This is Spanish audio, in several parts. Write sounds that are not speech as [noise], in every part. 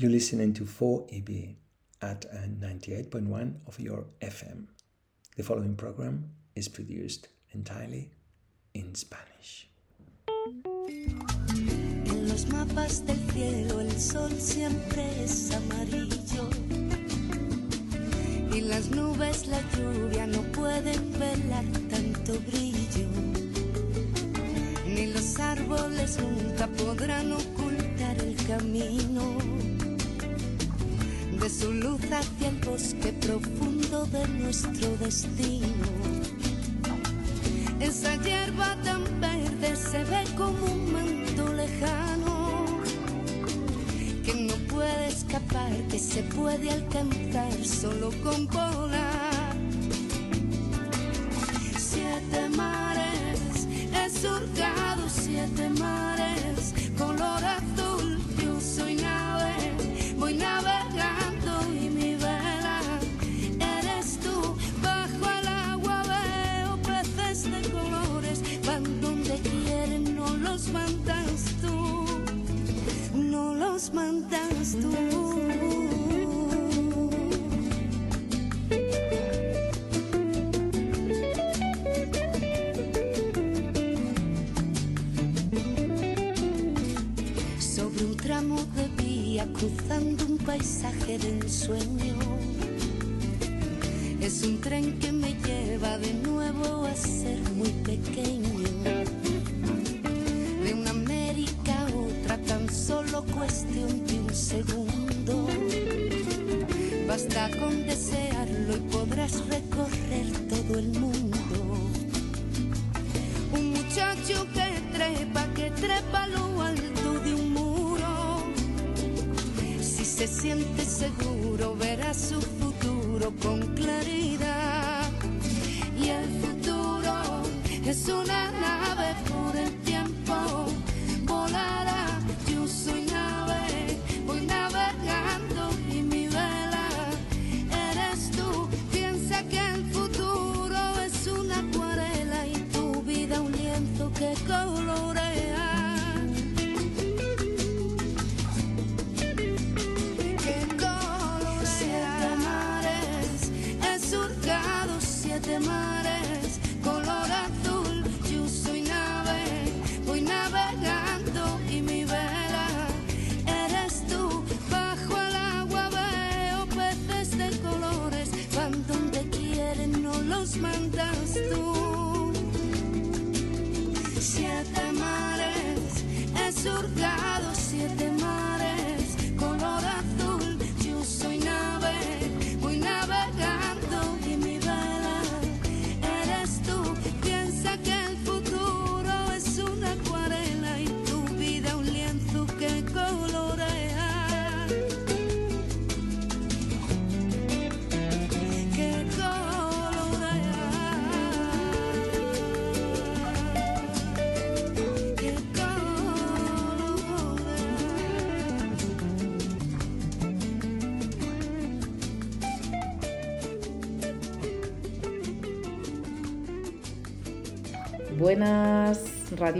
You're listening to 4EB at uh, 98.1 of your FM. The following program is produced entirely in Spanish. En los mapas del cielo el sol siempre es amarillo y las nubes la lluvia no pueden velar tanto brillo ni los árboles nunca podrán ocultar el camino de su luz hacia el bosque profundo de nuestro destino. Esa hierba tan verde se ve como un manto lejano que no puede escapar, que se puede alcanzar solo con volar. Se siente seguro, verá su futuro con claridad. Y el futuro es una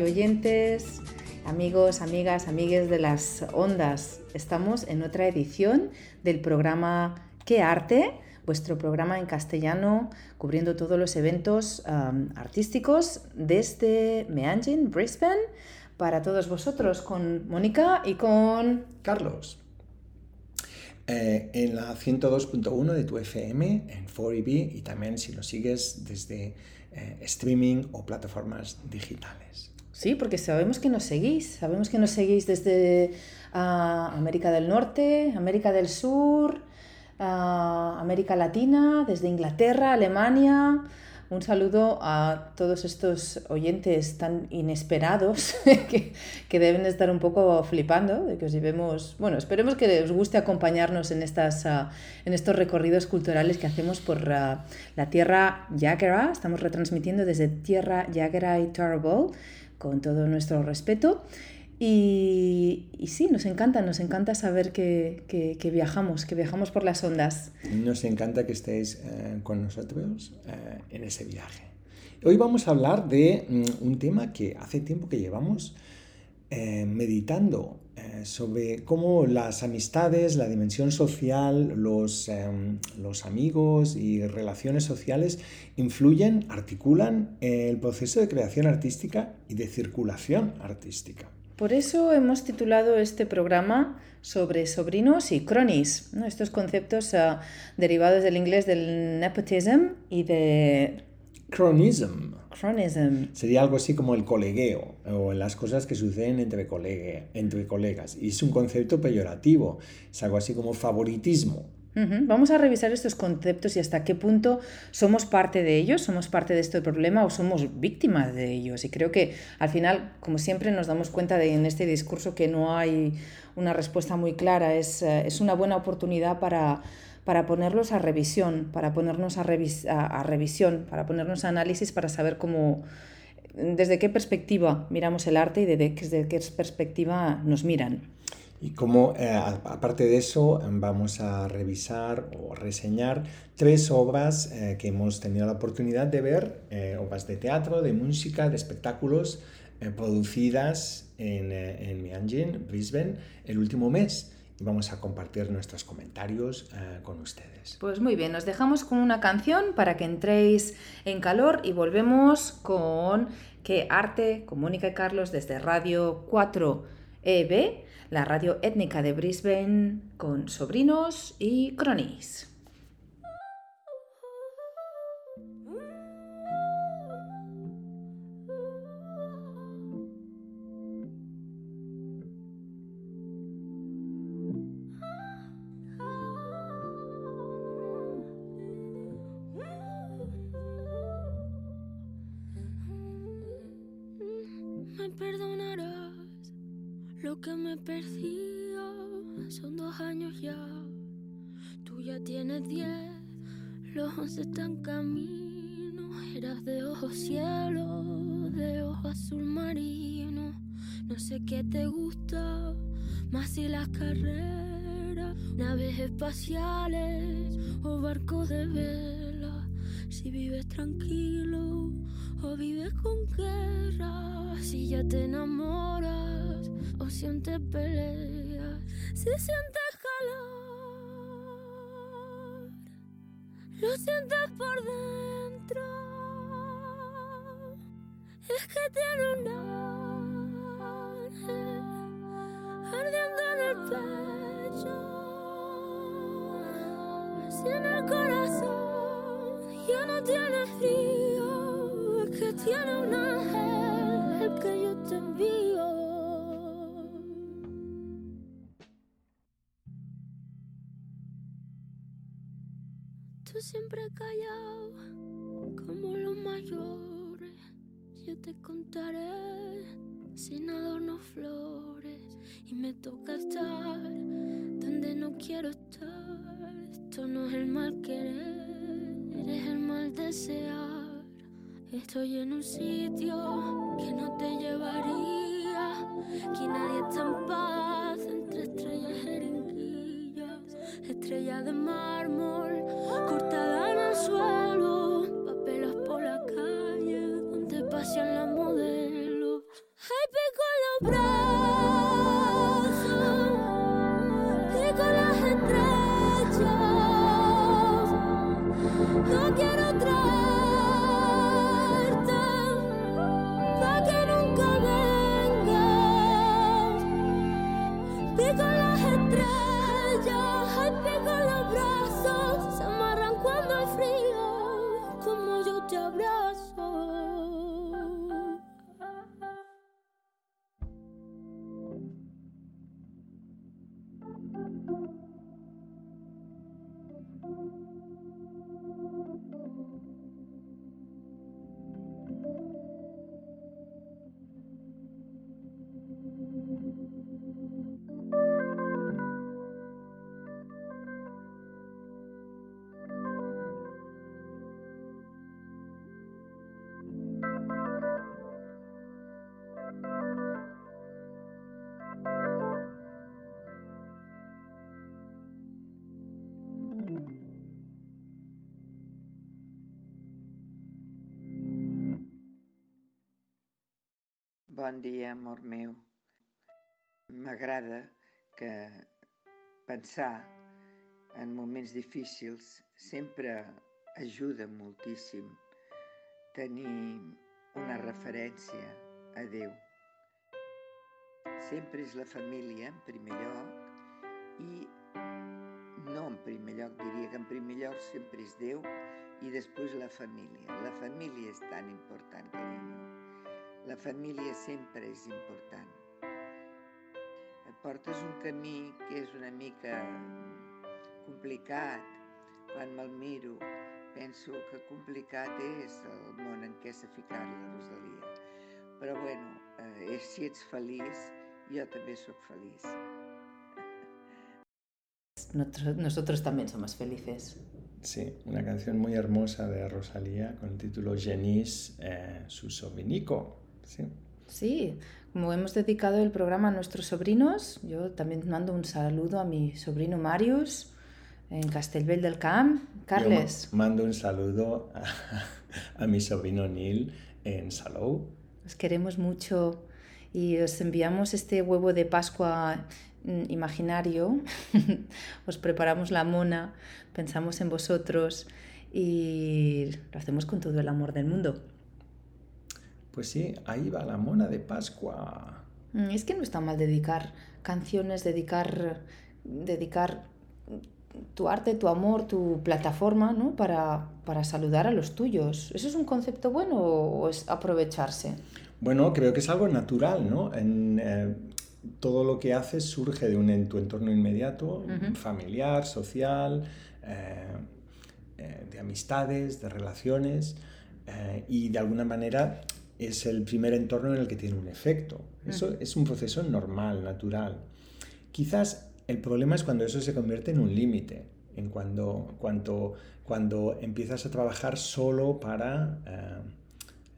oyentes, amigos, amigas, amigues de las ondas. Estamos en otra edición del programa ¿Qué arte? Vuestro programa en castellano cubriendo todos los eventos um, artísticos desde Meanjin, Brisbane, para todos vosotros, con Mónica y con Carlos. Eh, en la 102.1 de tu FM, en 4EB, y también si lo sigues desde eh, streaming o plataformas digitales. Sí, porque sabemos que nos seguís, sabemos que nos seguís desde ah, América del Norte, América del Sur, ah, América Latina, desde Inglaterra, Alemania. Un saludo a todos estos oyentes tan inesperados [laughs] que, que deben estar un poco flipando de que os llevemos. Bueno, esperemos que os guste acompañarnos en, estas, ah, en estos recorridos culturales que hacemos por la tierra Yagara. Estamos retransmitiendo desde tierra Yagara y con todo nuestro respeto. Y, y sí, nos encanta, nos encanta saber que, que- viajamos, que viajamos por las ondas. Nos encanta que estéis eh, con nosotros eh, en ese viaje. Hoy vamos a hablar de mm, un tema que hace tiempo que llevamos eh, meditando eh, sobre cómo las amistades, la dimensión social, los, em, los amigos y relaciones sociales influyen, articulan el proceso de creación artística y de circulación artística. Por eso hemos titulado este programa sobre sobrinos y cronis, estos conceptos ah, derivados del inglés del nepotism y de... Cronism. Cronism. Sería algo así como el colegueo o las cosas que suceden entre, entre colegas. Y es un concepto peyorativo, es algo así como favoritismo. Vamos a revisar estos conceptos y hasta qué punto somos parte de ellos, somos parte de este problema o somos víctimas de ellos. Y creo que al final, como siempre, nos damos cuenta de en este discurso que no hay una respuesta muy clara. Es, eh, es una buena oportunidad para, para ponerlos a revisión, para ponernos a, a, revisión, para ponernos a análisis, para saber cómo, desde qué perspectiva miramos el arte y desde qué perspectiva nos miran. Y como, eh, aparte de eso, vamos a revisar o reseñar tres obras eh, que hemos tenido la oportunidad de ver, eh, obras de teatro, de música, de espectáculos producidas en, en Mianjin, Brisbane, el último mes. Vamos a compartir nuestros comentarios con ustedes. Pues muy bien, nos dejamos con una canción para que entréis en calor y volvemos con Que Arte, y Carlos desde Radio 4EB la radio étnica de Brisbane con sobrinos y cronis. Lo sientes por dentro. Es que tiene un ángel ardiendo en el pecho, si el corazón ya no tiene frío, que tiene un ángel siempre callado como los mayores. Yo te contaré sin adornos flores y me toca estar donde no quiero estar. Esto no es el mal querer, eres el mal desear. Estoy en un sitio que no te llevaría, que nadie está en paz entre estrellas jeringuillas, estrellas de mármol was Bon dia, amor meu. M'agrada que pensar en moments difícils sempre ajuda moltíssim tenir una referència a Déu. Sempre és la família en primer lloc i no en primer lloc, diria que en primer lloc sempre és Déu i després la família. La família és tan important, carinyo. La família sempre és important. Et portes un camí que és una mica complicat. Quan me'l miro, penso que complicat és el món en què s'ha ficat la Rosalia. Però bueno, eh, si ets feliç, jo també sóc feliç. Nosotros también somos felices. Sí, una canción muy hermosa de Rosalía con el título Genis eh, su sobrinico. Sí. sí, como hemos dedicado el programa a nuestros sobrinos, yo también mando un saludo a mi sobrino Marius en Castelbell del Camp. Carles. Yo mando un saludo a, a mi sobrino Neil en Salou. Os queremos mucho y os enviamos este huevo de Pascua mm, imaginario, [laughs] os preparamos la mona, pensamos en vosotros y lo hacemos con todo el amor del mundo. Pues sí, ahí va la mona de Pascua. Mm, es que no está mal dedicar canciones, dedicar, dedicar tu arte, tu amor, tu plataforma, ¿no? Para, para saludar a los tuyos. ¿Eso es un concepto bueno o es aprovecharse? Bueno, creo que es algo natural, ¿no? En, eh, todo lo que haces surge de un, en tu entorno inmediato, familiar, social, eh, eh, de amistades, de relaciones, y de alguna manera es el primer entorno en el que tiene un efecto. Eso es un proceso normal, natural. Quizás el problema es cuando eso se convierte en un límite, en cuando, cuando, cuando empiezas a trabajar solo para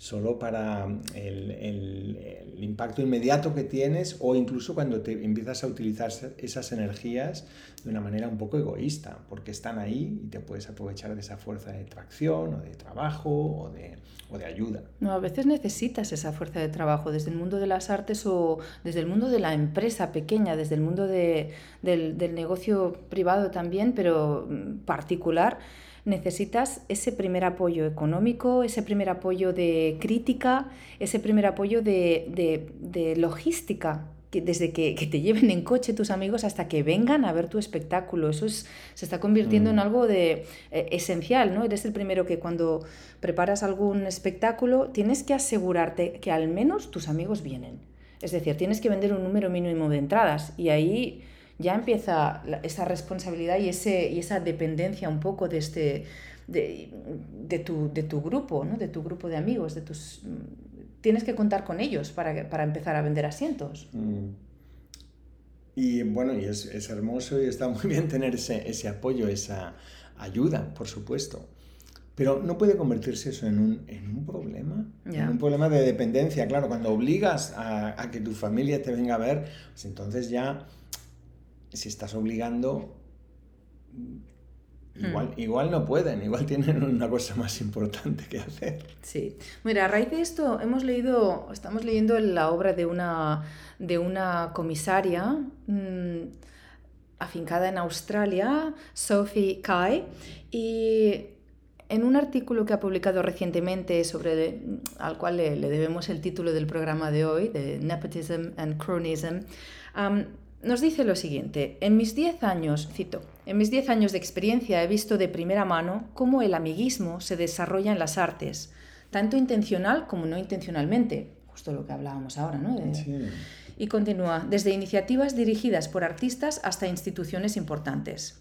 solo para mm, el, el, impacto inmediato que tienes o incluso cuando te empiezas a utilizar esas energías de una manera un poco egoísta, porque están ahí y te puedes aprovechar de esa fuerza de tracción o de trabajo o de, o de ayuda. No, a veces necesitas esa fuerza de trabajo desde el mundo de las artes o desde el mundo de la empresa pequeña, desde el mundo de, del, del negocio privado también, pero mm, particular necesitas ese primer apoyo económico, ese primer apoyo de crítica, ese primer apoyo de, logística, que desde que, te lleven en coche tus amigos hasta que vengan a ver tu espectáculo. Eso es, se está convirtiendo en mm. algo de, eh, esencial, ¿no? Eres el primero que cuando preparas algún espectáculo tienes que asegurarte que al menos tus amigos vienen. Es decir, tienes que vender un número mínimo de entradas y ahí ya empieza esa responsabilidad y, ese, y esa dependencia un poco de, este, de, de, tu, de tu grupo, ¿no? de tu grupo de amigos, de tus... Tienes que contar con ellos para, para empezar a vender asientos. Mm. Y bueno, y es, es, hermoso y está muy bien tener ese, ese apoyo, esa ayuda, por supuesto. Pero no puede convertirse eso en un, en un problema, en un problema de dependencia. Claro, cuando obligas a, a, que tu familia te venga a ver, pues entonces ya si estás obligando, igual, hmm. igual no pueden, igual tienen una cosa más importante que hacer. Sí. Mira, a raíz de esto hemos leído, estamos leyendo la obra de una, de una comisaria mmm, afincada en Australia, Sophie Kai, y en un artículo que ha publicado recientemente sobre al cual le, le, debemos el título del programa de hoy, de Nepotism and Cronism, um, nos dice lo siguiente, en mis 10 años, cito, en mis 10 años de experiencia he visto de primera mano cómo el amiguismo se desarrolla en las artes, tanto intencional como no intencionalmente, justo lo que hablábamos ahora, ¿no? Y continúa, desde iniciativas dirigidas por artistas hasta instituciones importantes.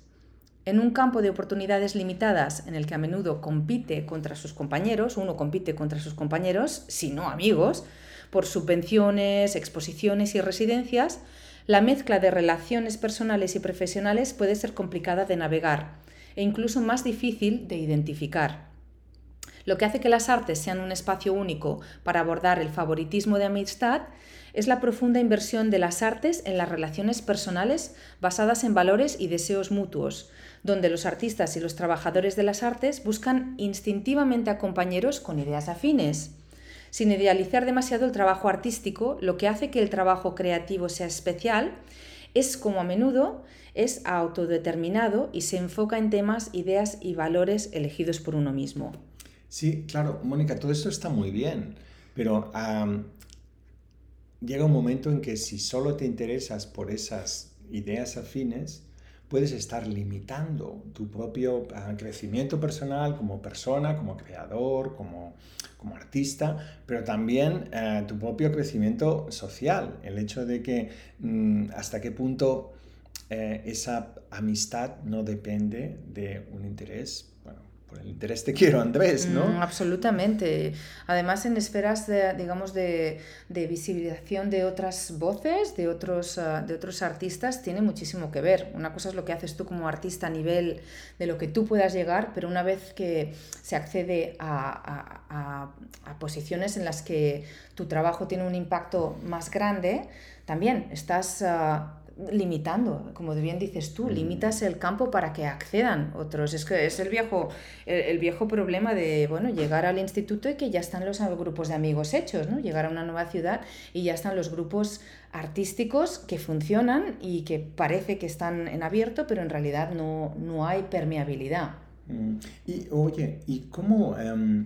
En un campo de oportunidades limitadas en el que a menudo compite contra sus compañeros, uno compite contra sus compañeros, si no amigos, por subvenciones, exposiciones y residencias, la mezcla de relaciones personales y profesionales puede ser complicada de navegar e incluso más difícil de identificar. Lo que hace que las artes sean un espacio único para abordar el favoritismo de amistad es la profunda inversión de las artes en las relaciones personales basadas en valores y deseos mutuos, donde los artistas y los trabajadores de las artes buscan instintivamente a compañeros con ideas afines. Sin idealizar demasiado el trabajo artístico, lo que hace que el trabajo creativo sea especial es como a menudo es autodeterminado y se enfoca en temas, ideas y valores elegidos por uno mismo. Sí, claro, Mónica, todo esto está muy bien, pero llega un momento en que si solo te interesas por esas ideas afines, puedes estar limitando tu propio ah, crecimiento personal como persona, como creador, como, como artista, pero también eh, tu propio crecimiento social. El hecho de que mm, hasta qué punto eh, esa amistad no depende de un interés por el interés te quiero, Andrés, ¿no? Mm, absolutamente. Además, en esferas, de, digamos, de, de, visibilización de otras voces, de otros, ah, de otros artistas, tiene muchísimo que ver. Una cosa es lo que haces tú como artista a nivel de lo que tú puedas llegar, pero una vez que se accede a, a, a posiciones en las que tu trabajo tiene un impacto más grande, también estás uh, limitando, como bien dices tú, mm. limitas el campo para que accedan otros. Es que es el viejo, el, viejo problema de bueno, llegar al instituto y que ya están los grupos de amigos hechos, ¿no? Llegar a una nueva ciudad y ya están los grupos artísticos que funcionan y que parece que están en abierto, pero en realidad no, no hay permeabilidad. Mm. Y oye, ¿y cómo, em,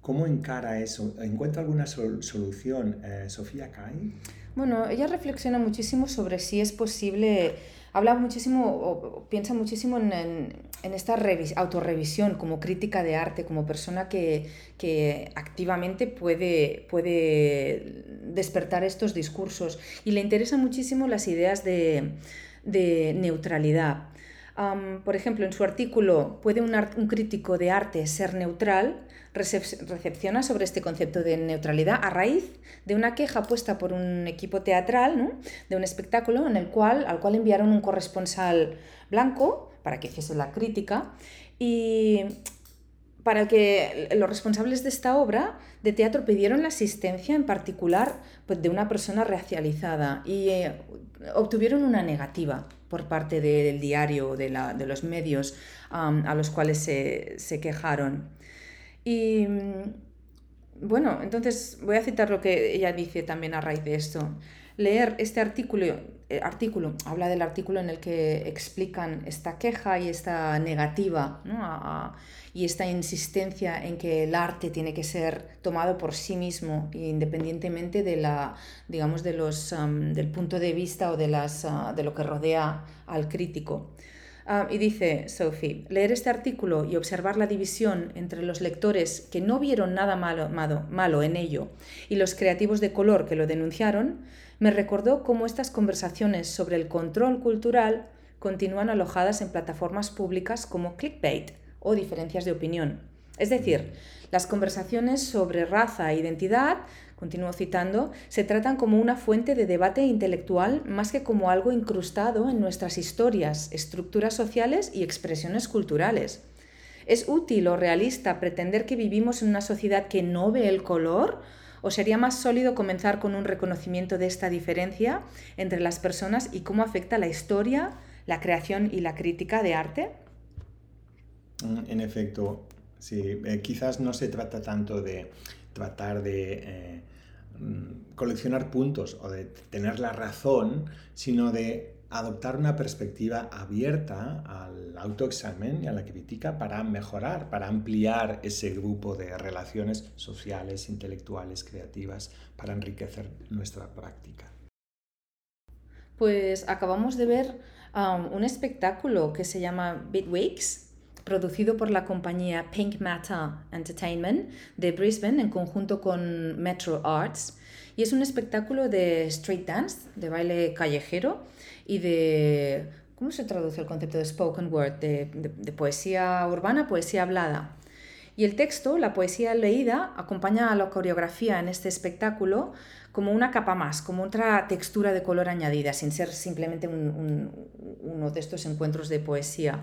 cómo encara eso? ¿Encuentra alguna solución, eh, Sofía Kai? Bueno, ella reflexiona muchísimo sobre si es posible, habla muchísimo o, piensa muchísimo en, en, esta autorrevisión como crítica de arte, como persona que, que activamente puede, puede despertar estos discursos. Y le interesan muchísimo las ideas de, de neutralidad. por ejemplo, en su artículo, ¿Puede un, un crítico de arte ser neutral? Recepciona sobre este concepto de neutralidad a raíz de una queja puesta por un equipo teatral de un espectáculo en el cual, al cual enviaron un corresponsal blanco para que hiciese la crítica y para que los responsables de esta obra de teatro pidieron la asistencia en particular pues, de una persona racializada y eh, obtuvieron una negativa por parte del diario o de, los medios a los cuales se quejaron. Y mm, bueno, entonces voy a citar lo que ella dice también a raíz de esto. Leer este artículo, eh, artículo habla del artículo en el que explican esta queja y esta negativa y esta insistencia en que el arte tiene que ser tomado por sí mismo, independientemente de la, digamos, de los, del punto de vista o de, las, ah, de lo que rodea al crítico. Ah, y dice Sophie, leer este artículo y observar la división entre los lectores que no vieron nada malo, malo, en ello y los creativos de color que lo denunciaron, me recordó cómo estas conversaciones sobre el control cultural continúan alojadas en plataformas públicas como clickbait o diferencias de opinión. Es decir, las conversaciones sobre raza e identidad continúo citando, se tratan como una fuente de debate intelectual más que como algo incrustado en nuestras historias, estructuras sociales y expresiones culturales. ¿Es útil o realista pretender que vivimos en una sociedad que no ve el color? ¿O sería más sólido comenzar con un reconocimiento de esta diferencia entre las personas y cómo afecta la historia, la creación y la crítica de arte? Mm, en efecto, sí, eh, quizás no se trata tanto de tratar de eh, mm, coleccionar puntos o de tener la razón, sino de adoptar una perspectiva abierta al autoexamen y a la crítica para mejorar, para ampliar ese grupo de relaciones sociales, intelectuales, creativas, para enriquecer nuestra práctica. Pues acabamos de ver um, un espectáculo que se llama Bitweeks, producido por la compañía Pink Matter Entertainment de Brisbane en conjunto con Metro Arts. Y es un espectáculo de street dance, de baile callejero y de... ¿Cómo se traduce el concepto de spoken word? De, poesía urbana, poesía hablada. Y el texto, la poesía leída, acompaña a la coreografía en este espectáculo como una capa más, como otra textura de color añadida, sin ser simplemente uno de estos encuentros de poesía.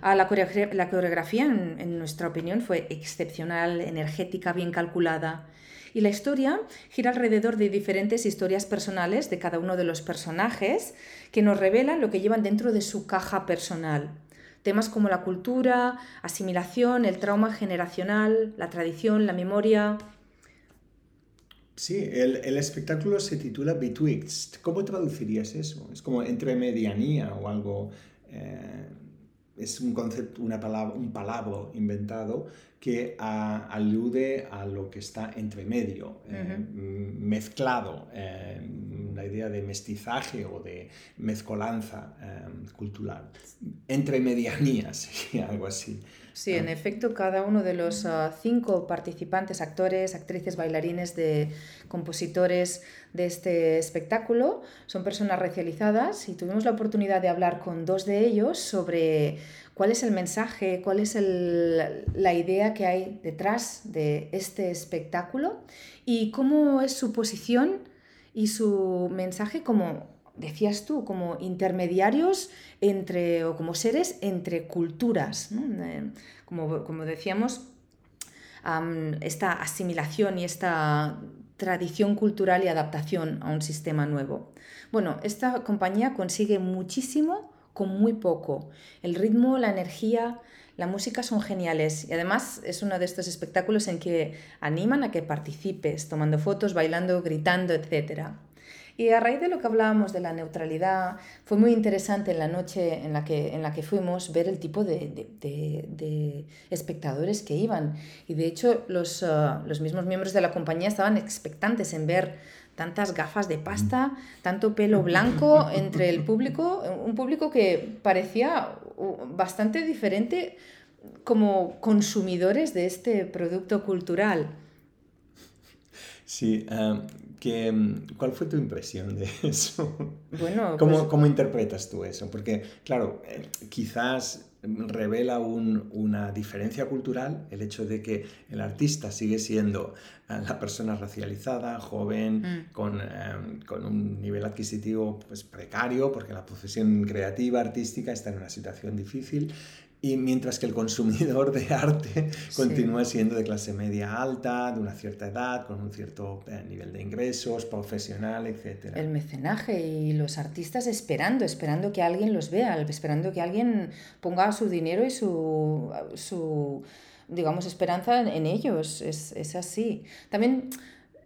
Ah, la, coreografía, en, nuestra opinión, fue excepcional, energética, bien calculada. Y la historia gira alrededor de diferentes historias personales de cada uno de los personajes que nos revelan lo que llevan dentro de su caja personal. Temas como la cultura, asimilación, el trauma generacional, la tradición, la memoria. Sí, el, el, espectáculo se titula Betwixt. ¿Cómo traducirías eso? Es como entre medianía o algo... Eh, es un concepto, una palabra, un palabra inventado que alude a lo que está entre medio, eh, mezclado, eh, la idea de mestizaje o de mezcolanza eh, cultural, entre medianías, [laughs] algo así. Sí, en efecto, cada uno de los ah, cinco participantes, actores, actrices, bailarines, de compositores de este espectáculo, son personas racializadas y tuvimos la oportunidad de hablar con dos de ellos sobre cuál es el mensaje, cuál es la idea que hay detrás de este espectáculo y cómo es su posición y su mensaje como decías tú, como intermediarios entre, o como seres entre culturas. Eh, como, como, decíamos, esta asimilación y esta tradición cultural y adaptación a un sistema nuevo. Bueno, esta compañía consigue muchísimo con muy poco. El ritmo, la energía, la música son geniales y además es uno de estos espectáculos en que animan a que participes, tomando fotos, bailando, gritando, etc. Y a raíz de lo que hablábamos de la neutralidad, fue muy interesante en la noche en la que, en la que fuimos ver el tipo de, de, espectadores que iban. Y de hecho los, uh, los mismos miembros de la compañía estaban expectantes en ver tantas gafas de pasta, tanto pelo blanco entre el público, un público que parecía bastante diferente como consumidores de este producto cultural. Sí, em, que, ¿cuál fue tu impresión de [laughs] eso? Bueno, ¿Cómo, pues ¿Cómo interpretas tú eso? Porque, claro, eh, quizás revela una diferencia cultural el hecho de que el artista sigue siendo eh, la persona racializada, joven, mm. con, em, con, un nivel adquisitivo pues, precario, porque la profesión creativa, artística está en una situación difícil, y mientras que el consumidor de arte continúa siendo de clase media alta, de una cierta edad, con un cierto eh, nivel de ingresos, profesional, etc. El mecenaje y los artistas esperando, esperando que alguien los vea, esperando que alguien ponga su dinero y su, su digamos, esperanza en, ellos. Es, es así. También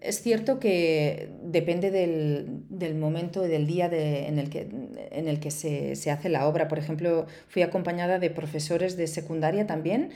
es cierto que depende del, del momento y del día en el que, en el que se, se, hace la obra. Por ejemplo, fui acompañada de profesores de secundaria también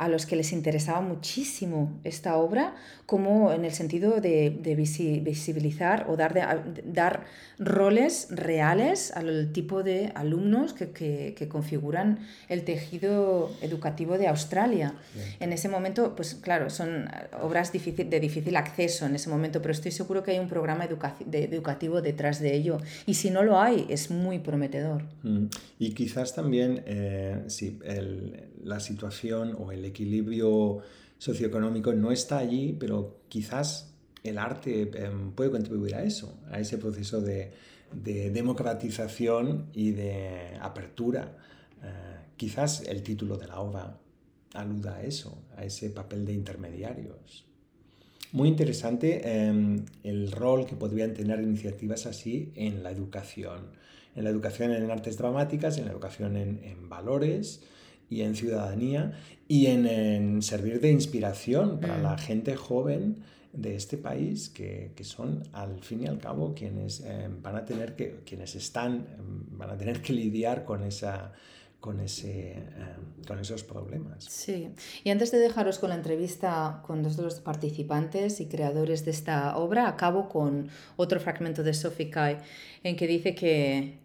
a los que les interesaba muchísimo esta obra, como en el sentido de, de visibilizar o dar, de, dar roles reales al tipo de alumnos que, que, que configuran el tejido educativo de Australia. En ese momento, pues claro, son obras difícil, de difícil acceso en ese momento, pero estoy seguro que hay un programa educativo detrás de ello. Y si no lo hay, es muy prometedor. Mm. Y quizás también, eh, sí, el, la situación o el equilibrio socioeconómico no está allí, pero quizás el arte em, puede contribuir a eso, a ese proceso de, democratización y de apertura. Eh, quizás el título de la obra aluda a eso, a ese papel de intermediarios. Muy interesante em, el rol que podrían tener iniciativas así en la educación, en la educación en artes dramáticas, en la educación en valores, y en ciudadanía y en, servir de inspiración para la mm. gente joven de este país que, que, son al fin y al cabo quienes eh, van a tener que quienes están em, van a tener que lidiar con esa con, ese, em, con esos problemas. Sí, y antes de dejaros con la entrevista con dos de los participantes y creadores de esta obra, acabo con otro fragmento de Sophie Kai en que dice que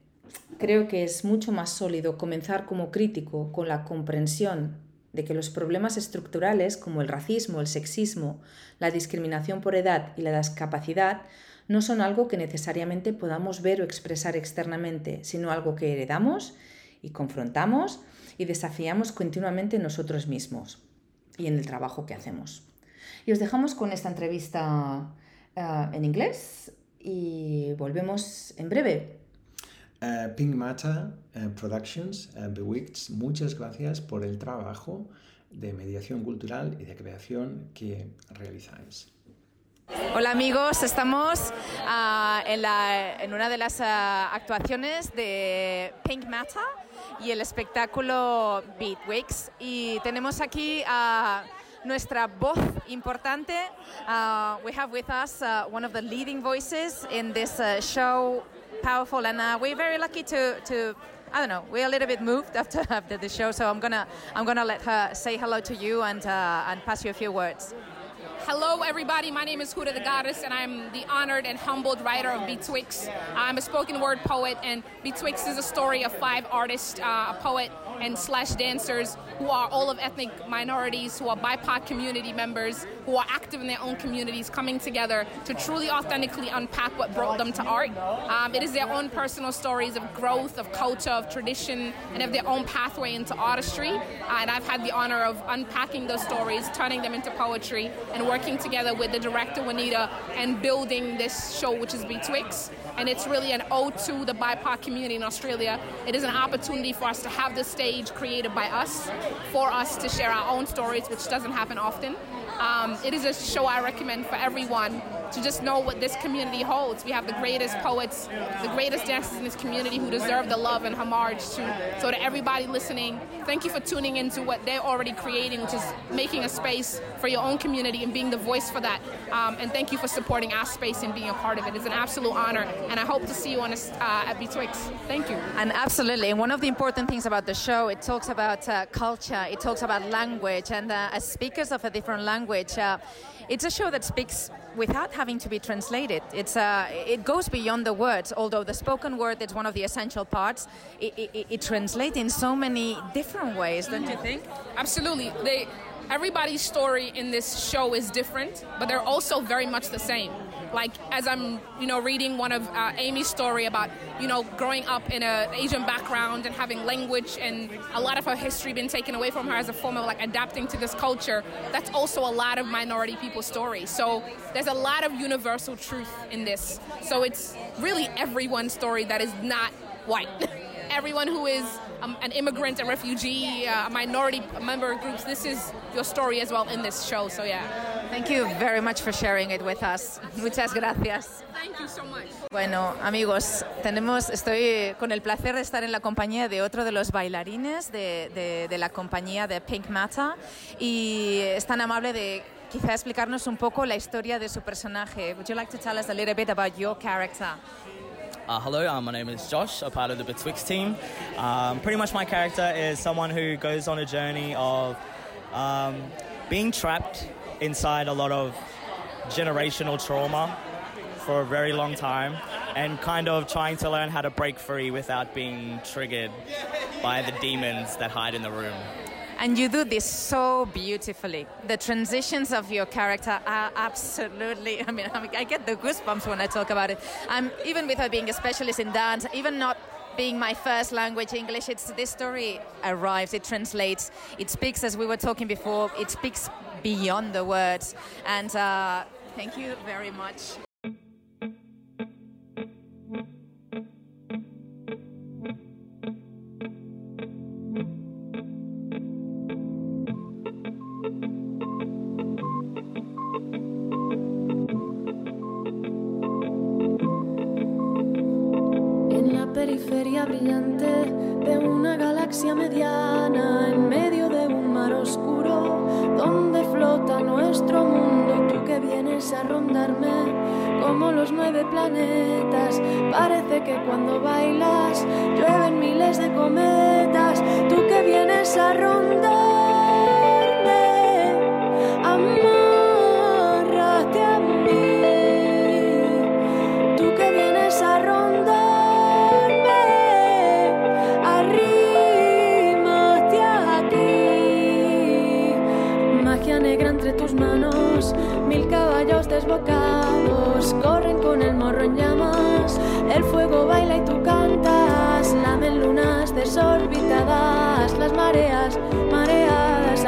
creo que es mucho más sólido comenzar como crítico con la comprensión de que los problemas estructurales como el racismo, el sexismo, la discriminación por edad y la discapacidad no son algo que necesariamente podamos ver o expresar externamente, sino algo que heredamos y confrontamos y desafiamos continuamente nosotros mismos y en el trabajo que hacemos. Y os dejamos con esta entrevista eh, en inglés y volvemos en breve. Eh, Pink Matter eh, Productions, uh, muchas gracias por el trabajo de mediación cultural y de creación que realizáis. Hola amigos, estamos ah, en, la, en, una de las ah, actuaciones de Pink Matter y el espectáculo Beat Weeks y tenemos aquí a nuestra voz importante. Uh, we have with us uh, one of the leading voices in this uh, show, powerful, and uh, we're very lucky to, to I don't know. We're a little bit moved [laughs] after after the show, so I'm gonna I'm gonna let her say hello to you and uh, and pass you a few words. Hello, everybody. My name is Huda the Goddess, and I'm the honored and humbled writer of Betwixt. I'm a spoken word poet, and Betwixt is a story of five artists, uh, a poet, and slash dancers who are all of ethnic minorities, who are BIPOC community members, who are active in their own communities, coming together to truly authentically unpack what brought them to art. Um, it is their own personal stories of growth, of culture, of tradition, and of their own pathway into artistry. Uh, and I've had the honor of unpacking those stories, turning them into poetry, and working together with the director Juanita and building this show, which is Betwixt and it's really an ode to the BIPOC community in Australia. It is an opportunity for us to have this stage created by us, for us to share our own stories, which doesn't happen often. Um, it is a show I recommend for everyone to just know what this community holds. We have the greatest poets, the greatest dancers in this community who deserve the love and homage to. So to everybody listening, thank you for tuning into what they're already creating, which is making a space for your own community and being the voice for that. Um, and thank you for supporting our space and being a part of it. It's an absolute honor, and I hope to see you on a, uh, at Betwixt. Thank you. And absolutely, and one of the important things about the show, it talks about uh, culture, it talks about language, and uh, as speakers of a different language, uh, it's a show that speaks without having to be translated. It's uh, it goes beyond the words. Although the spoken word is one of the essential parts, it, it, it translates in so many different ways, don't you think? Absolutely. They, everybody's story in this show is different, but they're also very much the same. Like as I'm, you know, reading one of uh, Amy's story about, you know, growing up in an Asian background and having language and a lot of her history being taken away from her as a form of like adapting to this culture. That's also a lot of minority people's stories. So there's a lot of universal truth in this. So it's really everyone's story that is not white. [laughs] Everyone who is um, an immigrant, a refugee, uh, a minority member of groups, this is your story as well in this show. So yeah. Thank you very much for sharing it with us. Muchas gracias. Thank you so much. Bueno, amigos, tenemos, estoy con el placer de estar en la compañía de otro de los bailarines de, de, de la compañía de Pink Matter y es tan amable de quizá explicarnos un poco la historia de su personaje. Would you like to tell us a little bit about your character? Uh, hello, uh, my name is Josh, a part of the Betwixt team. Um, pretty much my character is someone who goes on a journey of um, being trapped inside a lot of generational trauma for a very long time and kind of trying to learn how to break free without being triggered by the demons that hide in the room. And you do this so beautifully. The transitions of your character are absolutely, [laughs] I mean, I get the goosebumps when I talk about it. Um, even without being a specialist in dance, even not being my first language English, it's this story arrives, it translates, it speaks as we were talking before, it speaks beyond the words. And uh, thank you very much. periferia brillante de una galaxia mediana a rondarme como los nueve planetas. Parece que cuando bailas llueven miles de cometas. Tú que vienes a rondarme, amárrate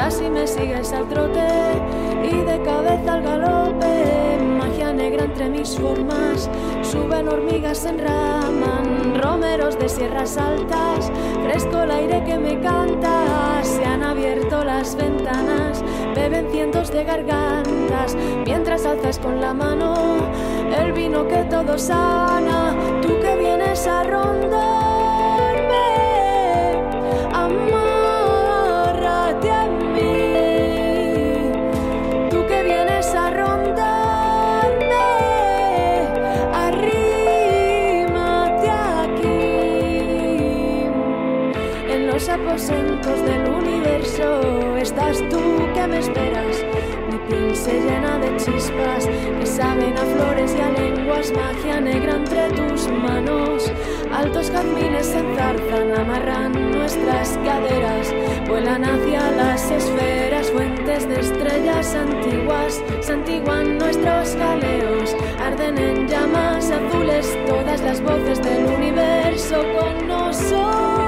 Así me sigues al trote y de cabeza al galope, magia negra entre mis formas. Suben hormigas, se enraman, romeros de sierras altas, fresco el aire que me canta, se han abierto las ventanas, beben cientos de gargantas, mientras alzas con la mano el vino que todo sana, tú que vienes a rondarme, saben a flores y a lenguas, magia negra entre tus manos. Altos jazmines se enzarzan, amarran nuestras caderas, vuelan hacia las esferas, fuentes de estrellas antiguas, santiguan nuestros galeos, arden en llamas azules todas las voces del universo con nosotros.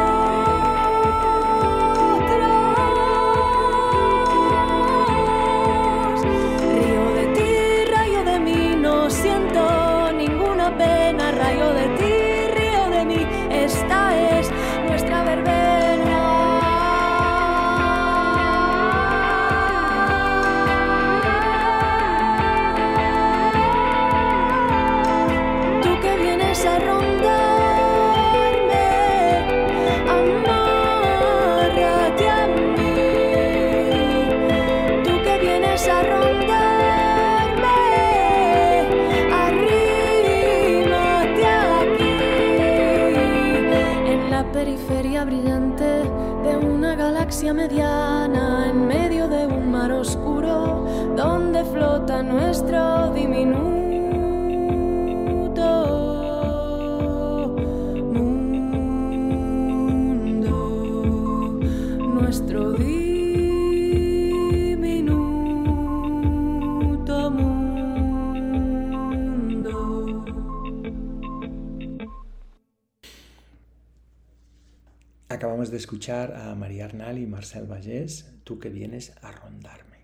Escuchar a María Arnal y Marcel Vallés, tú que vienes a rondarme.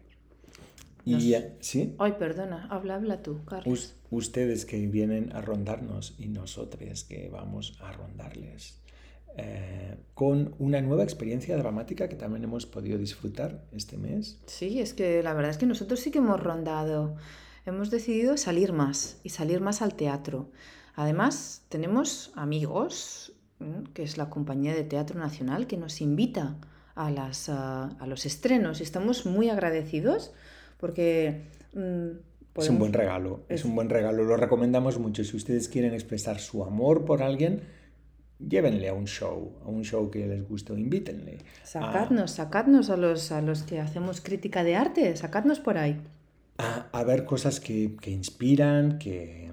Y Nos- eh, sí, Ay, perdona, habla, habla tú, Carlos. us- ustedes que vienen a rondarnos y nosotros que vamos a rondarles. eh, con una nueva experiencia dramática que también hemos podido disfrutar este mes. Sí, es que la verdad es que nosotros sí que hemos rondado. Hemos decidido salir más y salir más al teatro. Además, tenemos amigos. Que es la Compañía de Teatro Nacional, que nos invita a, las, a los estrenos estamos muy agradecidos porque... mm, Es un buen regalo, es es- un buen regalo, lo recomendamos mucho. Si ustedes quieren expresar su amor por alguien, llévenle a un show, a un show que les guste invítenle. Sacadnos, sacadnos a los, a los que hacemos crítica de arte, sacadnos por ahí. a, a ver cosas que, que inspiran, que,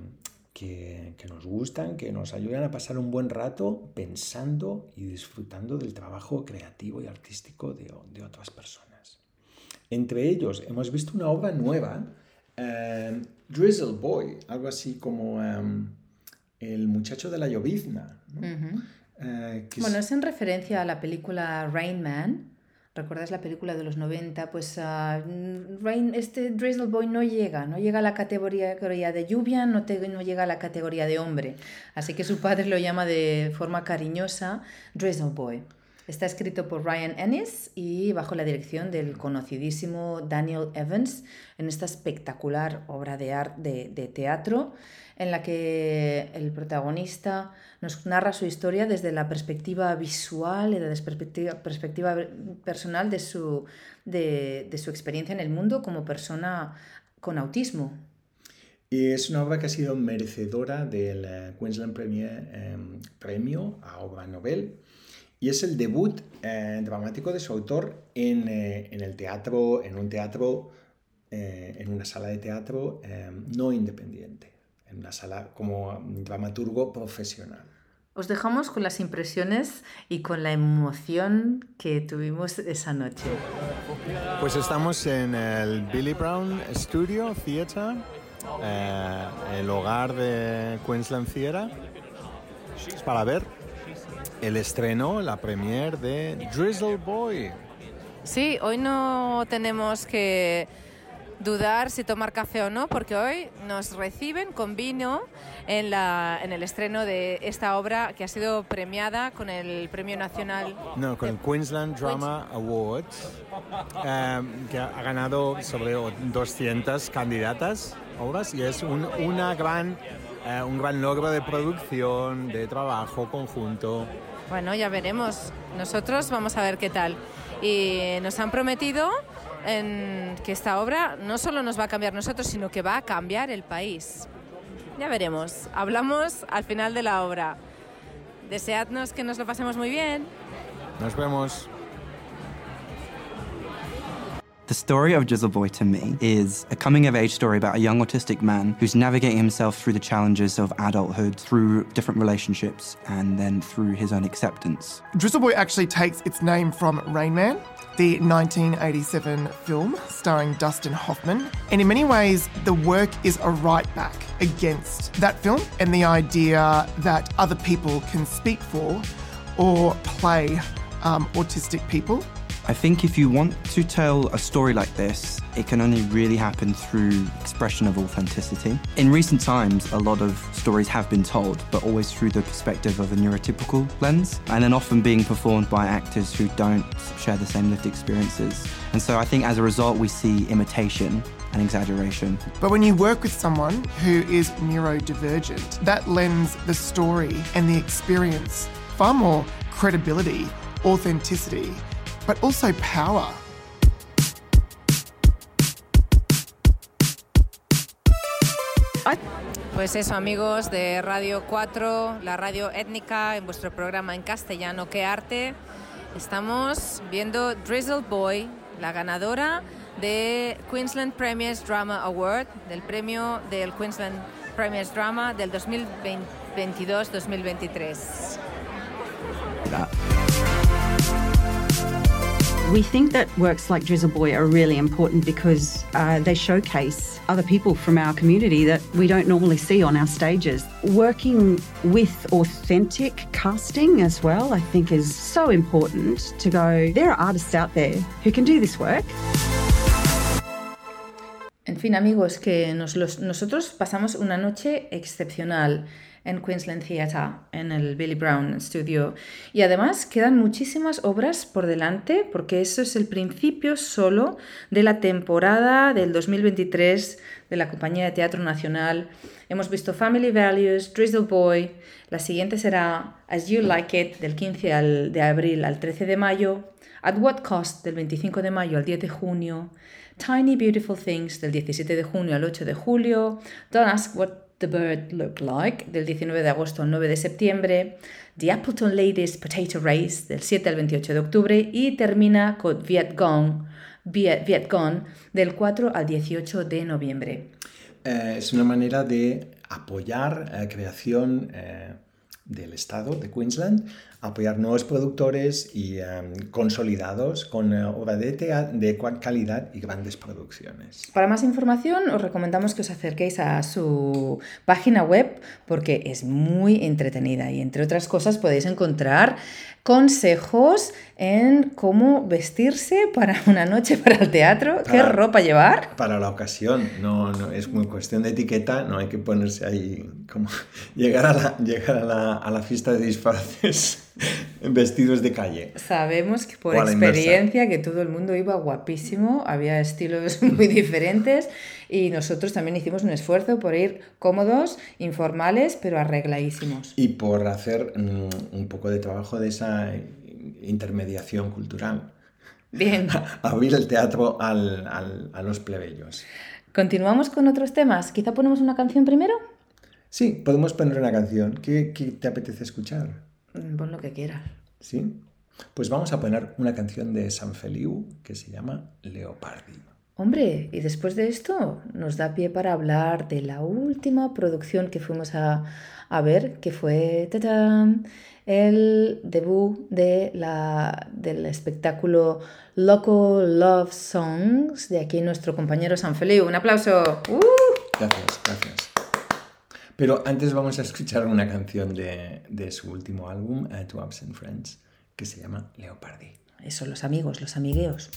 que, que nos gustan, que nos ayudan a pasar un buen rato pensando y disfrutando del trabajo creativo y artístico de, otras personas. Entre ellos hemos visto una obra nueva, eh, Drizzle Boy, algo así como em, El muchacho de la llovizna. ¿no? Eh, que es- Bueno, es en referencia a la película Rain Man. ¿Recuerdas la película de los 90? Pues mm, Rain, este Drizzle Boy no llega, no llega a la categoría, categoría de lluvia, no, te- no llega a la categoría de hombre. Así que su padre lo llama de forma cariñosa Drizzle Boy. Está escrito por Ryan Ennis y bajo la dirección del conocidísimo Daniel Evans en esta espectacular obra de arte de, teatro en la que el protagonista nos narra su historia desde la perspectiva visual y desde la perspectiva, personal de su, de, su experiencia en el mundo como persona con autismo. Y es una obra que ha sido merecedora del eh, Queensland eh, Premio a Obra Nobel y es el debut eh, dramático de su autor en, eh, en el teatro, en un teatro, eh, en una sala de teatro eh, no independiente, en una sala como dramaturgo profesional. Os dejamos con las impresiones y con la emoción que tuvimos esa noche. Pues estamos en el Billy Brown Studio Theatre, eh, el hogar de Queensland Theatre, para ver el estreno, la premiere de Drizzle Boy. Sí, hoy no tenemos que dudar si tomar café o no, porque hoy nos reciben con vino en, la, en el estreno de esta obra que ha sido premiada con el Premio Nacional. No, con el Queensland Drama Awards, eh, que ha ganado sobre 200 candidatas obras y es un, una gran, eh, un gran logro de producción, de trabajo conjunto. Bueno, ya veremos. Nosotros vamos a ver qué tal. Y nos han prometido en que esta obra no solo nos va a cambiar nosotros, sino que va a cambiar el país. Ya veremos. Hablamos al final de la obra. Deseadnos que nos lo pasemos muy bien. Nos vemos. The story of Drizzle Boy to me is a coming of age story about a young autistic man who's navigating himself through the challenges of adulthood, through different relationships, and then through his own acceptance. Drizzle Boy actually takes its name from Rain Man, the 1987 film starring Dustin Hoffman. And in many ways, the work is a right back against that film and the idea that other people can speak for or play um, autistic people. I think if you want to tell a story like this, it can only really happen through expression of authenticity. In recent times, a lot of stories have been told, but always through the perspective of a neurotypical lens, and then often being performed by actors who don't share the same lived experiences. And so I think as a result, we see imitation and exaggeration. But when you work with someone who is neurodivergent, that lends the story and the experience far more credibility, authenticity, but also power. Pues eso, amigos de Radio 4, la radio étnica, en vuestro programa en castellano, ¿Qué arte? Estamos viendo Drizzle Boy, la ganadora de Queensland Premiers Drama Award, del premio del Queensland Premiers Drama del 2022-2023. We think that works like Drizzle Boy are really important because uh, they showcase other people from our community that we don't normally see on our stages. Working with authentic casting as well, I think, is so important to go, there are artists out there who can do this work. En fin, amigos, que nos los- nosotros pasamos una noche excepcional en Queensland Theatre, en el Billy Brown Studio. Y además quedan muchísimas obras por delante, porque eso es el principio solo de la temporada del 2023 de la Compañía de Teatro Nacional. Hemos visto Family Values, Drizzle Boy. La siguiente será As You Like It, del 15 al- de abril al 13 de mayo. At What Cost, del 25 de mayo al 10 de junio. Tiny Beautiful Things, del 17 de junio al 8 de julio. Don't Ask What the Bird Looked Like, del 19 de agosto al 9 de septiembre. The Appleton Ladies Potato Race, del 7 al 28 de octubre. Y termina con Viet Gong, del 4 al 18 de noviembre. Eh, es una manera de apoyar la creación eh, del Estado de Queensland, apoyar nuevos productores y eh, consolidados con eh, obra de, de calidad y grandes producciones. Para más información os recomendamos que os acerquéis a su página web porque es muy entretenida y entre otras cosas podéis encontrar consejos en cómo vestirse para una noche para el teatro, qué ropa llevar. Para la ocasión, no, no es muy cuestión de etiqueta, no hay que ponerse ahí como [laughs] llegar a la, llegar a la, a la fiesta de disfraces [laughs] vestidos de calle. Sabemos que por inversa. experiencia que todo el mundo iba guapísimo, había estilos [laughs] muy diferentes y nosotros también hicimos un esfuerzo por ir cómodos, informales, pero arregladísimos. Y por hacer mm, un poco de trabajo de esa intermediación cultural. Bien. [laughs] Abrir el teatro al- al- a los plebeyos. Continuamos con otros temas. Quizá ponemos una canción primero. Sí, podemos poner una canción. ¿Qué, qué te apetece escuchar? Mm, Pon lo que quieras. ¿Sí? Pues vamos a poner una canción de San Feliu que se llama Leopardi. Hombre, y después de esto nos da pie para hablar de la última producción que fuimos a, a ver, que fue el debut de la, del espectáculo Loco Love Songs de aquí nuestro compañero San Feliu. Un aplauso. ¡Uh! Gracias, gracias. Pero antes vamos a escuchar una canción de, de su último álbum, To Absent Friends, que se llama Leopardi. Eso, los amigos, los amigueos.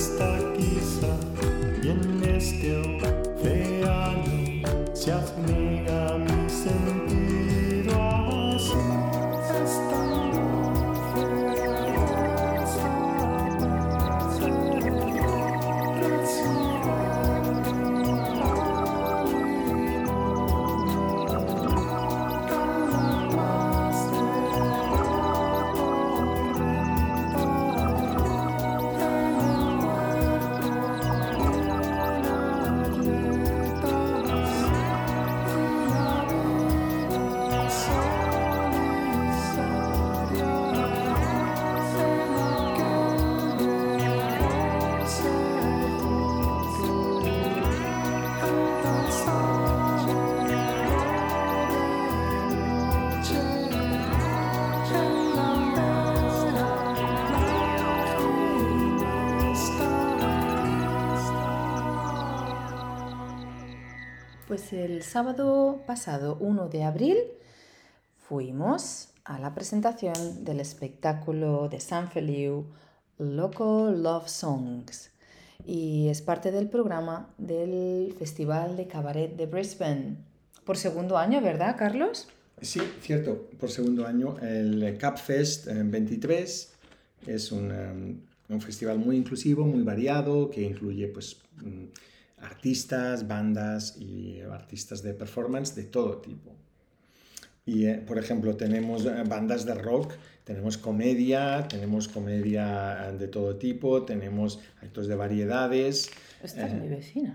está. El sábado pasado, 1 de abril, fuimos a la presentación del espectáculo de San Feliu Loco Love Songs y es parte del programa del Festival de Cabaret de Brisbane. Por segundo año, ¿verdad, Carlos? Sí, cierto, por segundo año. El Cap Fest eh, 23 es un, um, un festival muy inclusivo, muy variado, que incluye pues, mm, artistas, bandas y artistas de performance de todo tipo. Y, eh, por ejemplo, tenemos eh, bandas de rock, tenemos comedia, tenemos comedia eh, de todo tipo, tenemos actos de variedades. Esta es eh, mi vecina.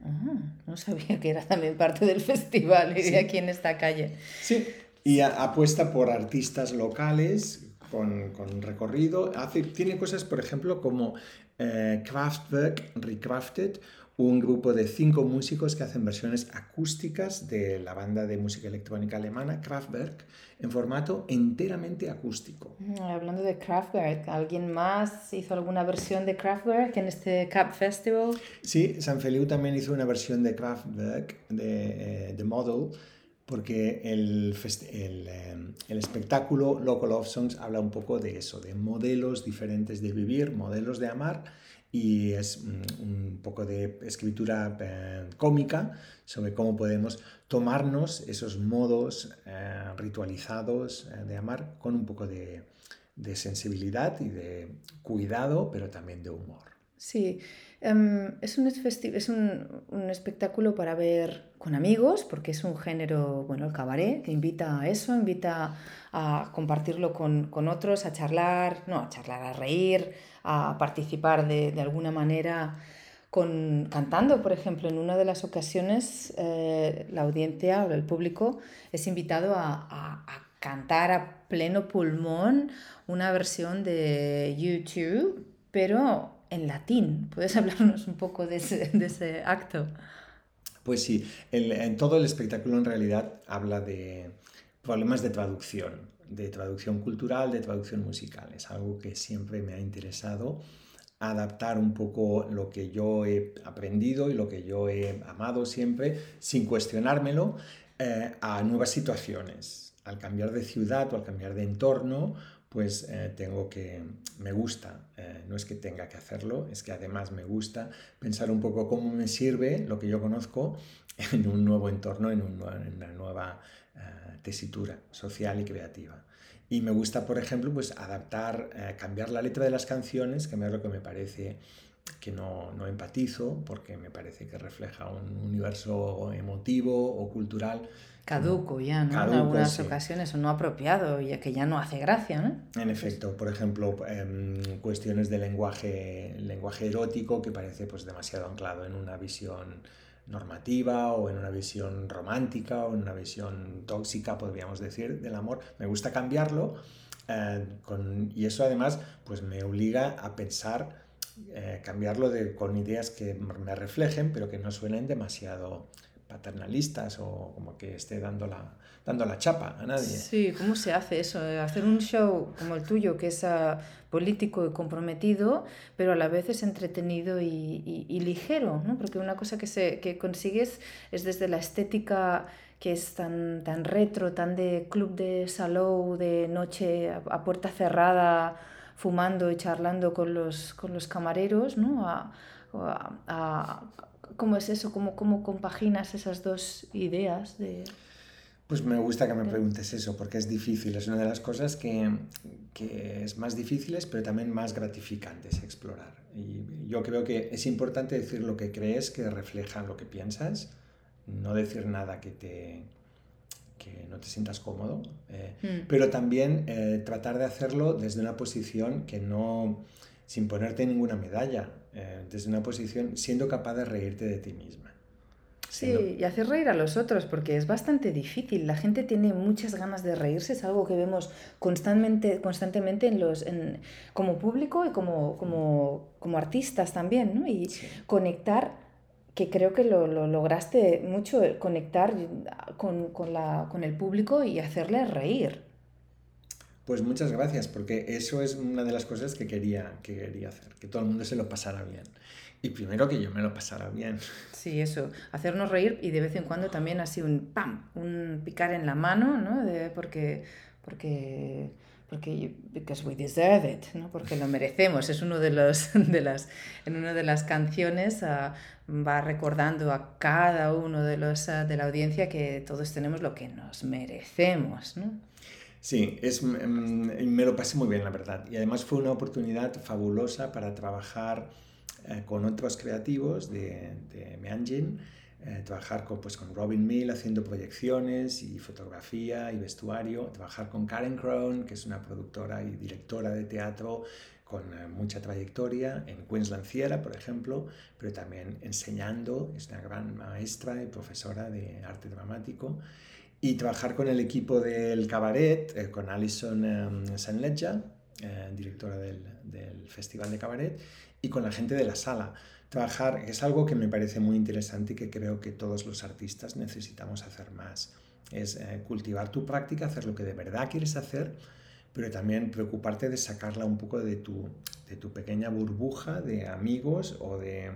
Ajá, no sabía que era también parte del festival y Sí. de aquí en esta calle. Sí, y a- apuesta por artistas locales con, con recorrido. Hace, tiene cosas, por ejemplo, como eh, Kraftwerk Recrafted, un grupo de cinco músicos que hacen versiones acústicas de la banda de música electrónica alemana Kraftwerk en formato enteramente acústico. Mm, Hablando de Kraftwerk, ¿alguien más hizo alguna versión de Kraftwerk en este Cap Festival? Sí, San Feliu también hizo una versión de Kraftwerk, de, eh, The Model, porque el, el, eh, el espectáculo Local Love Songs habla un poco de eso, de modelos diferentes de vivir, modelos de amar, y es mm, un poco de escritura eh, cómica sobre cómo podemos tomarnos esos modos eh, ritualizados eh, de amar con un poco de, de sensibilidad y de cuidado, pero también de humor. Sí, em, es, un, es un, un espectáculo para ver con amigos, porque es un género, bueno, el cabaret, que invita a eso, invita a compartirlo con, con otros, a charlar, no, a charlar, a reír, a participar de, de alguna manera con, cantando, por ejemplo, en una de las ocasiones eh, la audiencia o el público es invitado a- a cantar a pleno pulmón una versión de YouTube, pero en latín. ¿Puedes [laughs] hablarnos un poco de ese, acto? Pues sí, en todo el espectáculo en realidad habla de problemas de traducción, de traducción cultural, de traducción musical. Es algo que siempre me ha interesado, adaptar un poco lo que yo he aprendido y lo que yo he amado siempre, sin cuestionármelo, eh, a nuevas situaciones. Al cambiar de ciudad o al cambiar de entorno, pues eh, tengo que, me gusta, eh, no es que tenga que hacerlo, es que además me gusta pensar un poco cómo me sirve lo que yo conozco [laughs] en un nuevo entorno, en, en una nueva eh, tesitura social y creativa. Y me gusta, por ejemplo, pues adaptar, eh, cambiar la letra de las canciones, es lo que me parece que no, no empatizo, porque me parece que refleja un universo emotivo o cultural. Caduco ya, ¿no? Caduco, en algunas sí. ocasiones, o no apropiado, ya que ya no hace gracia, ¿no? En efecto, por ejemplo, em, cuestiones de lenguaje, lenguaje erótico que parece pues, demasiado anclado en una visión normativa o en una visión romántica o en una visión tóxica, podríamos decir, del amor. Me gusta cambiarlo eh, con- y eso además pues, me obliga a pensar, eh, cambiarlo de, con ideas que me reflejen pero que no suenen demasiado paternalistas o como que esté dando la, dando la chapa a nadie. Sí, ¿cómo se hace eso? Eh, Hacer un show como el tuyo, que es ah, político y comprometido, pero a la vez es entretenido y, y- y ligero, ¿no? Porque una cosa que, se, que consigues es desde la estética que es tan, tan retro, tan de club de salón, de noche a, a puerta cerrada, fumando y charlando con los, con los camareros, ¿no? A- a- a- ¿Cómo es eso? ¿Cómo, ¿Cómo compaginas esas dos ideas de... Pues me gusta que me preguntes eso, porque es difícil, es una de las cosas que, que es más difíciles, pero también más gratificantes explorar. Y yo creo que es importante decir lo que crees que refleja lo que piensas, no decir nada que te que no te sientas cómodo, eh, Mm. pero también eh, tratar de hacerlo desde una posición que no, sin ponerte ninguna medalla, eh, desde una posición siendo capaz de reírte de ti misma. Sí, y hacer reír a los otros, porque es bastante difícil. La gente tiene muchas ganas de reírse, es algo que vemos constantemente, constantemente en los, en- como público y como, como, como artistas también, ¿no? Y conectar, que creo que lo, lo lograste mucho, conectar con, con la, con el público y hacerle reír. Pues muchas gracias, porque eso es una de las cosas que quería, que quería hacer, que todo el mundo se lo pasara bien. Y primero que yo me lo pasara bien. Sí, eso, hacernos reír y de vez en cuando también así un pam, un picar en la mano, ¿no? De- porque, porque, porque, because we deserve it, ¿no? Porque lo merecemos. Es uno de los, [laughs] de las, en una de las canciones ah, va recordando a cada uno de los ah, de la audiencia que todos tenemos lo que nos merecemos, ¿no? Sí, es, mm, me lo pasé muy bien, la verdad. Y además fue una oportunidad fabulosa para trabajar eh, con otros creativos de, de Meanjin, eh, trabajar con, pues, con Robin Mill haciendo proyecciones y fotografía y vestuario, trabajar con Karen Crone, que es una productora y directora de teatro con eh, mucha trayectoria en Queensland Sierra, por ejemplo, pero también enseñando, es una gran maestra y profesora de arte dramático y trabajar con el equipo del cabaret, eh, con Alison Sanleja, eh, directora del, del, Festival de Cabaret, y con la gente de la sala. Trabajar es algo que me parece muy interesante y que creo que todos los artistas necesitamos hacer más. Es eh, cultivar tu práctica, hacer lo que de verdad quieres hacer, pero también preocuparte de sacarla un poco de tu, de tu pequeña burbuja de amigos o de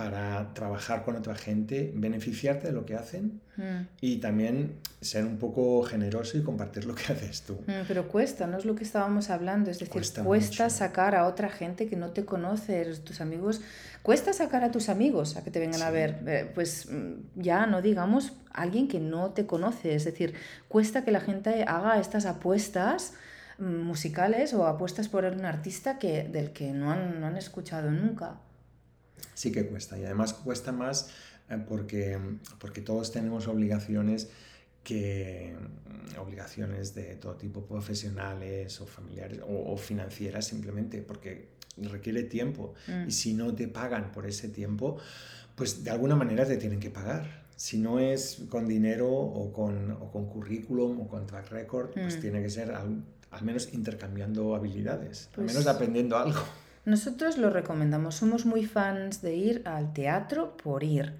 para trabajar con otra gente, beneficiarte de lo que hacen Mm. y también ser un poco generoso y compartir lo que [laughs] haces tú. Mm, Pero cuesta, ¿no? Es lo que estábamos hablando. Es decir, Cuesta cuesta, sacar a otra gente que no te conoce, tus amigos. Cuesta sacar a tus amigos a que te vengan a ver. Eh, Pues mm, ya no digamos alguien que no te conoce. Es decir, cuesta que la gente haga estas apuestas mm, musicales o apuestas por un artista que, del que no han, no han escuchado nunca. Sí que cuesta y además cuesta más eh, porque, porque todos tenemos obligaciones que obligaciones de todo tipo profesionales o familiares o, o financieras simplemente porque requiere tiempo Mm. y si no te pagan por ese tiempo pues de alguna manera te tienen que pagar si no es con dinero o con, o con currículum o con track record pues Mm. tiene que ser al, al menos intercambiando habilidades al Pues- menos aprendiendo algo Nosotros lo recomendamos, somos muy fans de ir al teatro por ir,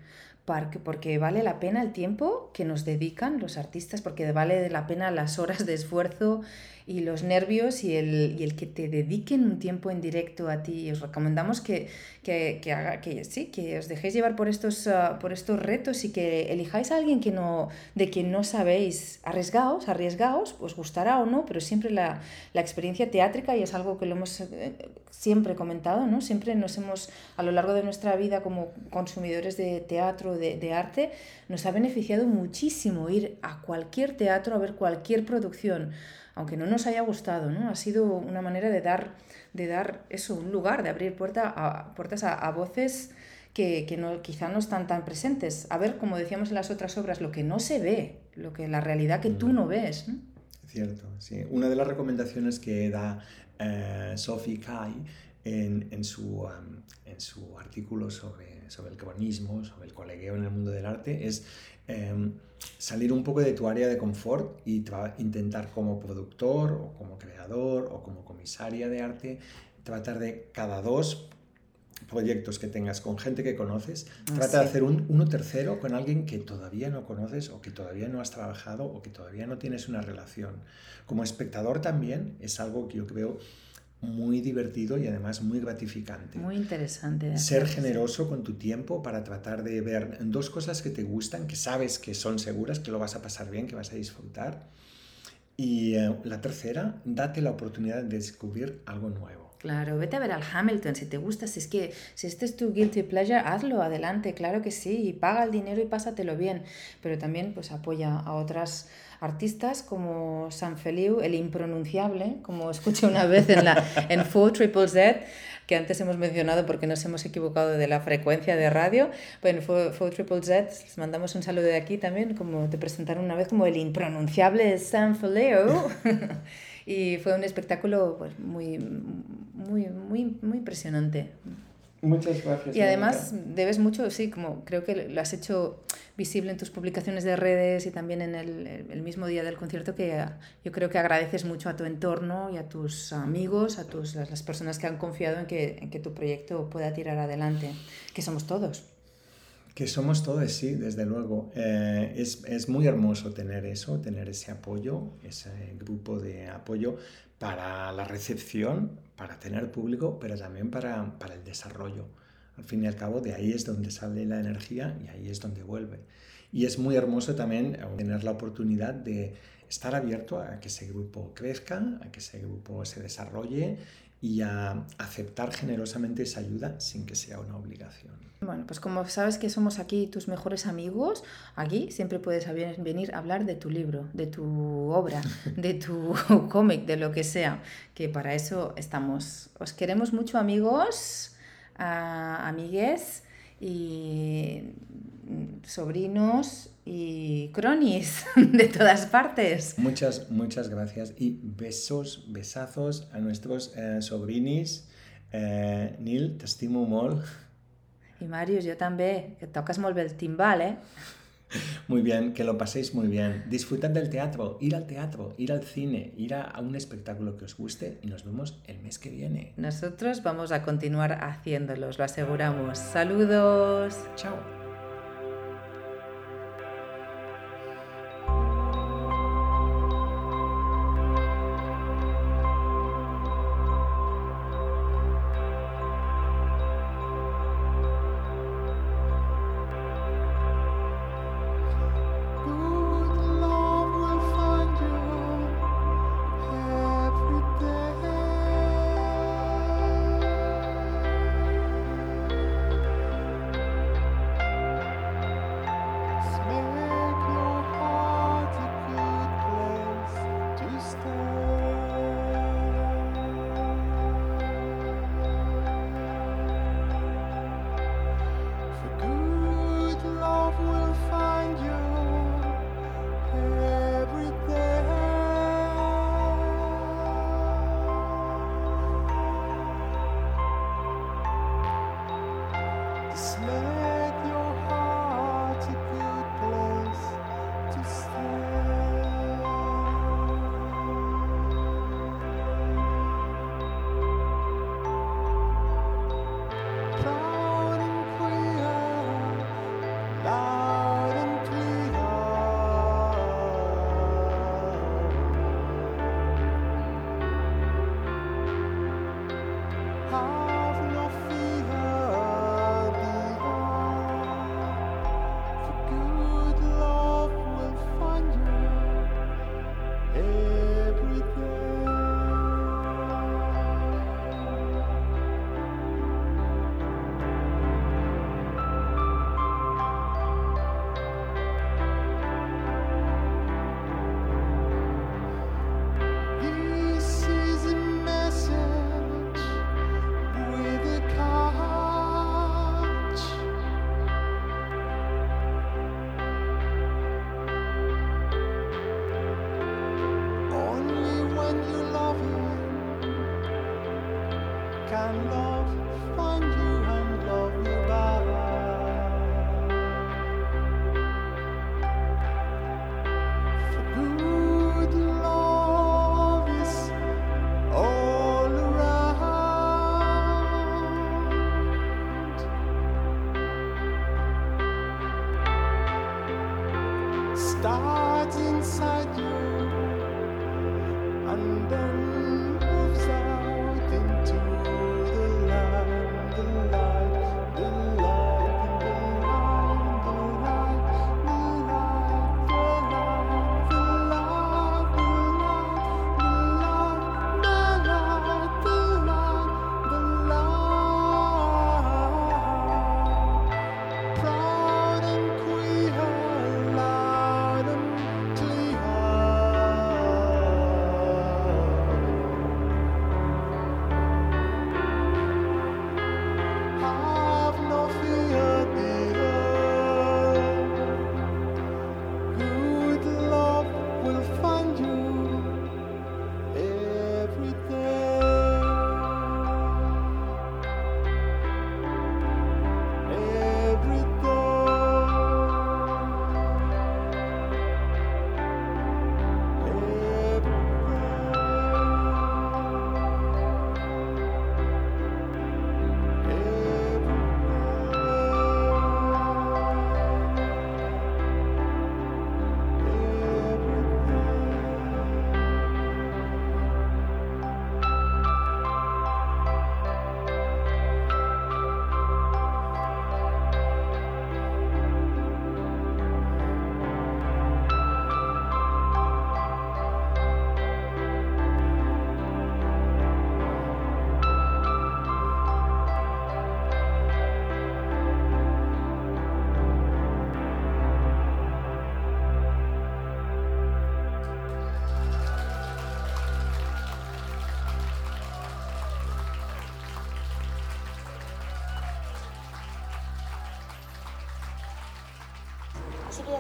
porque, vale la pena el tiempo que nos dedican los artistas, porque vale la pena las horas de esfuerzo y los nervios y el, y el que te dediquen un tiempo en directo a ti. Os recomendamos que, que, que, haga, que, sí, que os dejéis llevar por estos, ah, por estos retos y que elijáis a alguien que no, de quien no sabéis. Arriesgaos, arriesgaos, os gustará o no, pero siempre la, la experiencia teátrica, y es algo que lo hemos eh, siempre comentado, ¿no? Siempre nos hemos, a lo largo de nuestra vida como consumidores de teatro, de, de arte, nos ha beneficiado muchísimo ir a cualquier teatro a ver cualquier producción, aunque no nos haya gustado, ¿no? Ha sido una manera de dar, de dar eso, un lugar, de abrir puerta a, puertas a, a voces que, que no, quizá no están tan presentes. A ver, como decíamos en las otras obras, lo que no se ve, lo que la realidad que tú no ves. ¿no? Cierto, sí. Una de las recomendaciones que da eh, Sophie Kai en, en, su, um, en su artículo sobre, sobre el cronismo, sobre el colegueo en el mundo del arte, es eh, salir un poco de tu área de confort y intentar como productor o como creador o como comisaria de arte, tratar de cada dos proyectos que tengas con gente que conoces, Ah, trata de hacer un, uno tercero con alguien que todavía no conoces o que todavía no has trabajado o que todavía no tienes una relación. Como espectador también es algo que yo creo muy divertido y además muy gratificante. Muy interesante. Ser generoso con tu tiempo para tratar de ver dos cosas que te gustan, que sabes que son seguras, que lo vas a pasar bien, que vas a disfrutar. Y eh, la tercera, date la oportunidad de descubrir algo nuevo. Claro, vete a ver al Hamilton si te gusta, si es que si este es tu guilty pleasure, hazlo adelante, claro que sí, y paga el dinero y pásatelo bien, pero también pues apoya a otras artistas como San Feliu, el impronunciable, como escuché una vez en la en 4 Triple Z, que antes hemos mencionado porque nos hemos equivocado de la frecuencia de radio, pero en 4 Triple Z les mandamos un saludo de aquí también, como te presentaron una vez como el impronunciable San Feliu. [laughs] y fue un espectáculo pues, muy, muy, muy, muy impresionante. Muchas gracias. Y además debes mucho, sí, como creo que lo has hecho visible en tus publicaciones de redes y también en el, el mismo día del concierto, que ah, yo creo que agradeces mucho a tu entorno y a tus amigos, a, tus, las personas que han confiado en que, en que tu proyecto pueda tirar adelante, que somos todos. Que somos todos, sí, desde luego. Eh, es, es, muy hermoso tener eso, tener ese apoyo, ese grupo de apoyo para la recepción, para tener público, pero también para, para el desarrollo. Al fin y al cabo, de ahí es donde sale la energía y ahí es donde vuelve. Y es muy hermoso también tener la oportunidad de estar abierto a que ese grupo crezca, a que ese grupo se desarrolle y a aceptar generosamente esa ayuda sin que sea una obligación. Bueno, pues como sabes que somos aquí tus mejores amigos, aquí siempre puedes venir a hablar de tu libro, de tu obra, [laughs] de tu [laughs] cómic, de lo que sea, que para eso estamos. Os queremos mucho amigos, uh, amigues y sobrinos y cronis [laughs] de todas partes. Muchas, muchas gracias y besos, besazos a nuestros eh, sobrinis. Eh, Nil, t'estimo molt. I Màrius, jo també, que toques molt bé el timbal, eh? Muy bien, que lo paséis muy bien. Disfrutad del teatro, ir al teatro, ir al cine, ir a, un espectáculo que os guste y nos vemos el mes que viene. Nosotros vamos a continuar haciéndolos, lo aseguramos. Saludos. Chao.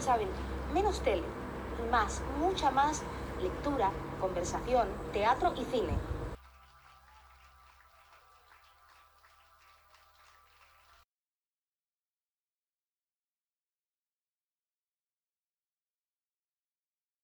Saben, menos tele y más, mucha más lectura, conversación, teatro y cine.